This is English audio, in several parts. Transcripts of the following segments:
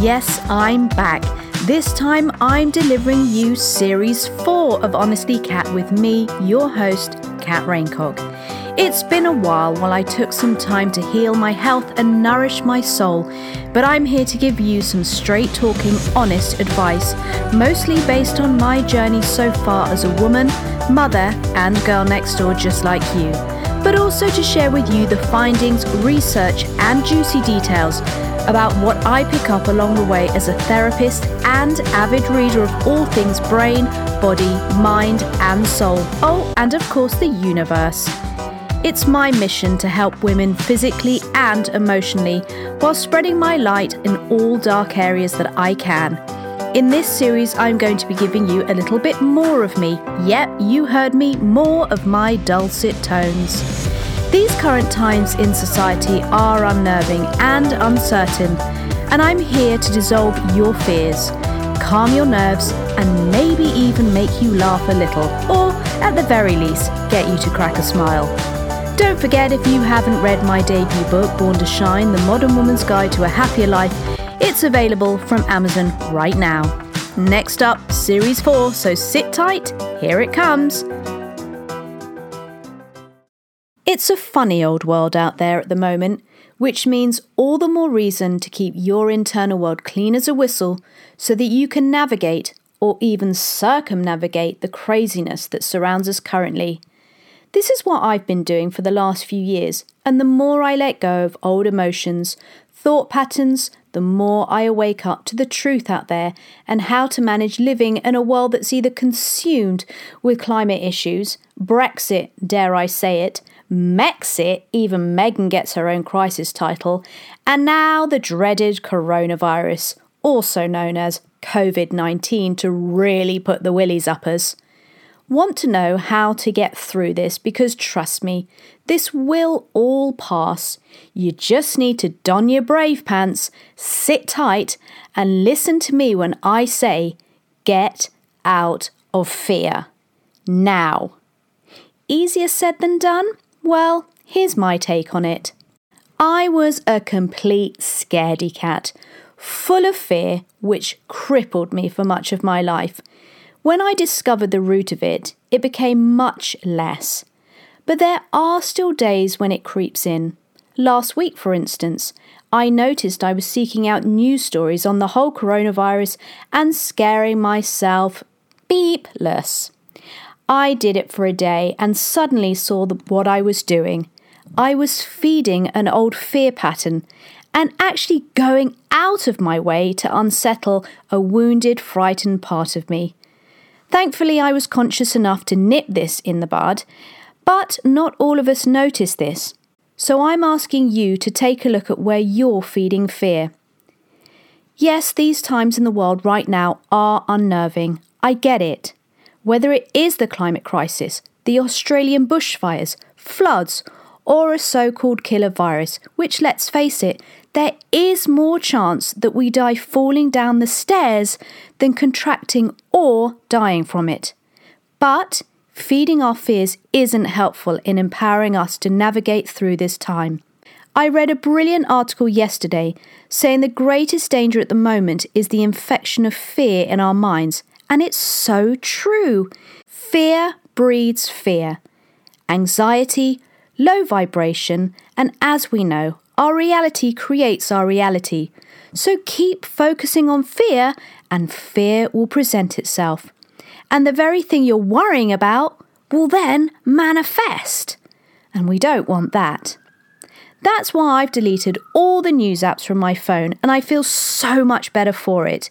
Yes, I'm back. This time I'm delivering you series 4 of Honesty Cat with me, your host, Cat Raincock. It's been a while while I took some time to heal my health and nourish my soul, but I'm here to give you some straight talking, honest advice, mostly based on my journey so far as a woman, mother, and girl next door just like you, but also to share with you the findings, research, and juicy details about what I pick up along the way as a therapist and avid reader of all things brain, body, mind, and soul. Oh, and of course, the universe. It's my mission to help women physically and emotionally while spreading my light in all dark areas that I can. In this series, I'm going to be giving you a little bit more of me. Yep, you heard me, more of my dulcet tones. These current times in society are unnerving and uncertain, and I'm here to dissolve your fears, calm your nerves, and maybe even make you laugh a little, or at the very least, get you to crack a smile. Don't forget if you haven't read my debut book, Born to Shine The Modern Woman's Guide to a Happier Life, it's available from Amazon right now. Next up, Series 4, so sit tight, here it comes. It's a funny old world out there at the moment, which means all the more reason to keep your internal world clean as a whistle so that you can navigate or even circumnavigate the craziness that surrounds us currently. This is what I've been doing for the last few years, and the more I let go of old emotions, thought patterns, the more I awake up to the truth out there and how to manage living in a world that's either consumed with climate issues, Brexit, dare I say it, Megxit, even Meghan gets her own crisis title, and now the dreaded coronavirus, also known as COVID 19, to really put the willies up us. Want to know how to get through this because trust me, this will all pass. You just need to don your brave pants, sit tight, and listen to me when I say, get out of fear. Now. Easier said than done? Well, here's my take on it. I was a complete scaredy cat, full of fear, which crippled me for much of my life. When I discovered the root of it, it became much less. But there are still days when it creeps in. Last week, for instance, I noticed I was seeking out news stories on the whole coronavirus and scaring myself beepless. I did it for a day and suddenly saw the, what I was doing. I was feeding an old fear pattern and actually going out of my way to unsettle a wounded, frightened part of me. Thankfully, I was conscious enough to nip this in the bud, but not all of us notice this. So I'm asking you to take a look at where you're feeding fear. Yes, these times in the world right now are unnerving. I get it whether it is the climate crisis, the Australian bushfires, floods, or a so called killer virus, which, let's face it, there is more chance that we die falling down the stairs than contracting or dying from it. But feeding our fears isn't helpful in empowering us to navigate through this time. I read a brilliant article yesterday saying the greatest danger at the moment is the infection of fear in our minds and it's so true. Fear breeds fear, anxiety, low vibration, and as we know, our reality creates our reality. So keep focusing on fear, and fear will present itself. And the very thing you're worrying about will then manifest. And we don't want that. That's why I've deleted all the news apps from my phone, and I feel so much better for it.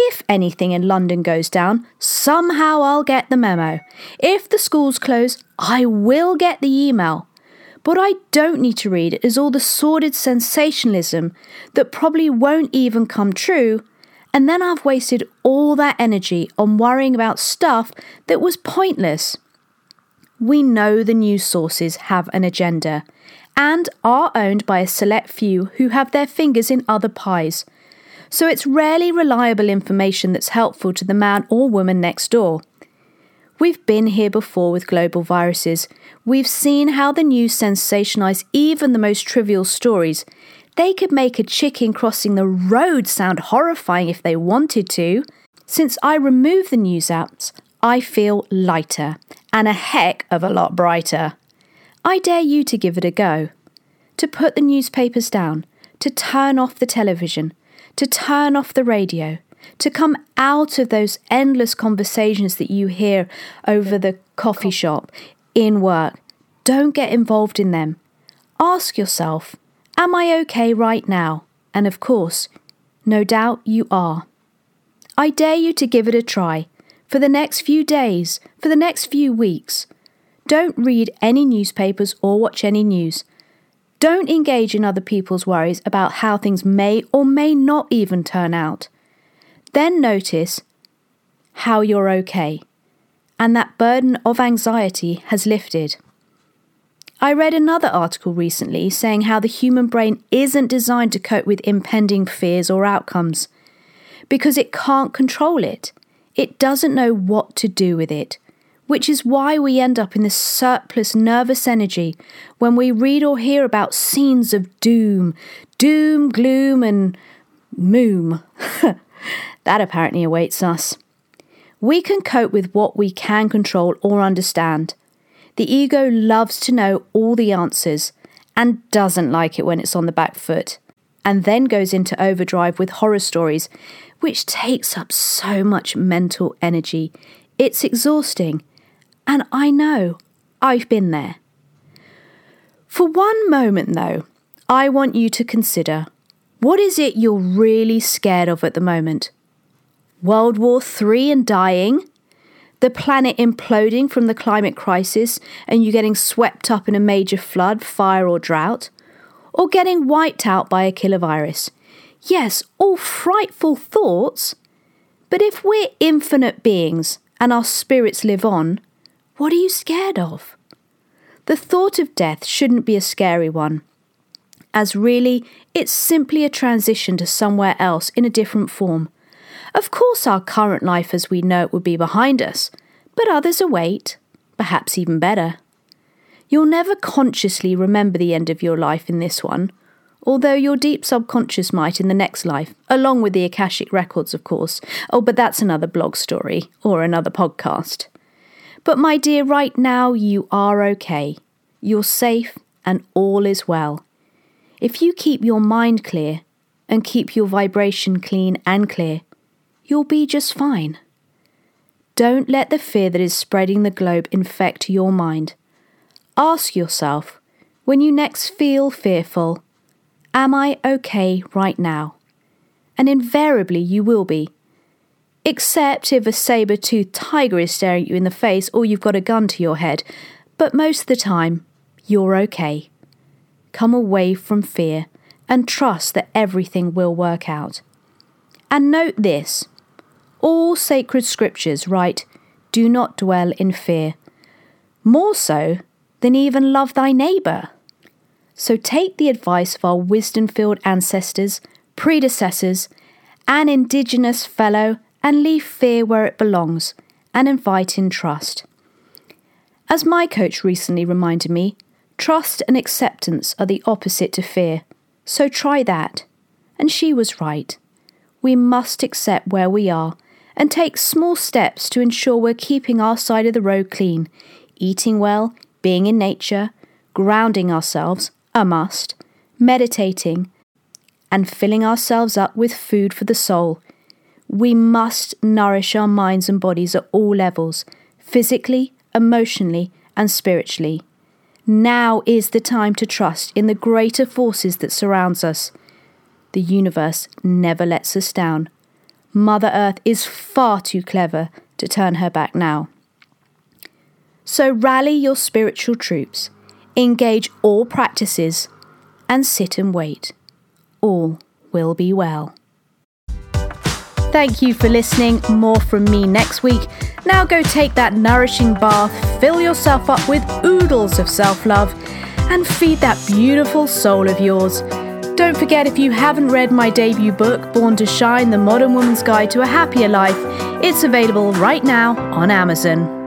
If anything in London goes down, somehow I'll get the memo. If the schools close, I will get the email. What I don't need to read is all the sordid sensationalism that probably won't even come true, and then I've wasted all that energy on worrying about stuff that was pointless. We know the news sources have an agenda and are owned by a select few who have their fingers in other pies so it's rarely reliable information that's helpful to the man or woman next door. We've been here before with global viruses. We've seen how the news sensationalise even the most trivial stories. They could make a chicken crossing the road sound horrifying if they wanted to. Since I remove the news apps, I feel lighter and a heck of a lot brighter. I dare you to give it a go. To put the newspapers down, to turn off the television, to turn off the radio, to come out of those endless conversations that you hear over the coffee shop, in work. Don't get involved in them. Ask yourself, Am I okay right now? And of course, no doubt you are. I dare you to give it a try for the next few days, for the next few weeks. Don't read any newspapers or watch any news. Don't engage in other people's worries about how things may or may not even turn out. Then notice how you're okay and that burden of anxiety has lifted. I read another article recently saying how the human brain isn't designed to cope with impending fears or outcomes because it can't control it. It doesn't know what to do with it, which is why we end up in this surplus nervous energy when we read or hear about scenes of doom, doom, gloom, and moom. that apparently awaits us. We can cope with what we can control or understand. The ego loves to know all the answers and doesn't like it when it's on the back foot, and then goes into overdrive with horror stories, which takes up so much mental energy. It's exhausting, and I know I've been there. For one moment, though, I want you to consider what is it you're really scared of at the moment? World War III and dying? the planet imploding from the climate crisis and you getting swept up in a major flood, fire, or drought, or getting wiped out by a killer virus. Yes, all frightful thoughts. But if we're infinite beings and our spirits live on, what are you scared of? The thought of death shouldn't be a scary one, as really it's simply a transition to somewhere else in a different form of course, our current life as we know it would be behind us, but others await, perhaps even better. You'll never consciously remember the end of your life in this one, although your deep subconscious might in the next life, along with the Akashic records, of course. Oh, but that's another blog story or another podcast. But my dear, right now you are okay. You're safe and all is well. If you keep your mind clear and keep your vibration clean and clear, you'll be just fine. Don't let the fear that is spreading the globe infect your mind. Ask yourself, when you next feel fearful, Am I okay right now? And invariably you will be. Except if a saber toothed tiger is staring you in the face or you've got a gun to your head, but most of the time, you're okay. Come away from fear and trust that everything will work out. And note this all sacred scriptures write, Do not dwell in fear, more so than even love thy neighbour. So take the advice of our wisdom filled ancestors, predecessors, and indigenous fellow and leave fear where it belongs and invite in trust. As my coach recently reminded me, trust and acceptance are the opposite to fear. So try that. And she was right. We must accept where we are and take small steps to ensure we're keeping our side of the road clean, eating well, being in nature, grounding ourselves, a must, meditating, and filling ourselves up with food for the soul. We must nourish our minds and bodies at all levels, physically, emotionally, and spiritually. Now is the time to trust in the greater forces that surrounds us. The universe never lets us down. Mother Earth is far too clever to turn her back now. So rally your spiritual troops, engage all practices, and sit and wait. All will be well. Thank you for listening. More from me next week. Now go take that nourishing bath, fill yourself up with oodles of self love, and feed that beautiful soul of yours. Don't forget if you haven't read my debut book, Born to Shine The Modern Woman's Guide to a Happier Life, it's available right now on Amazon.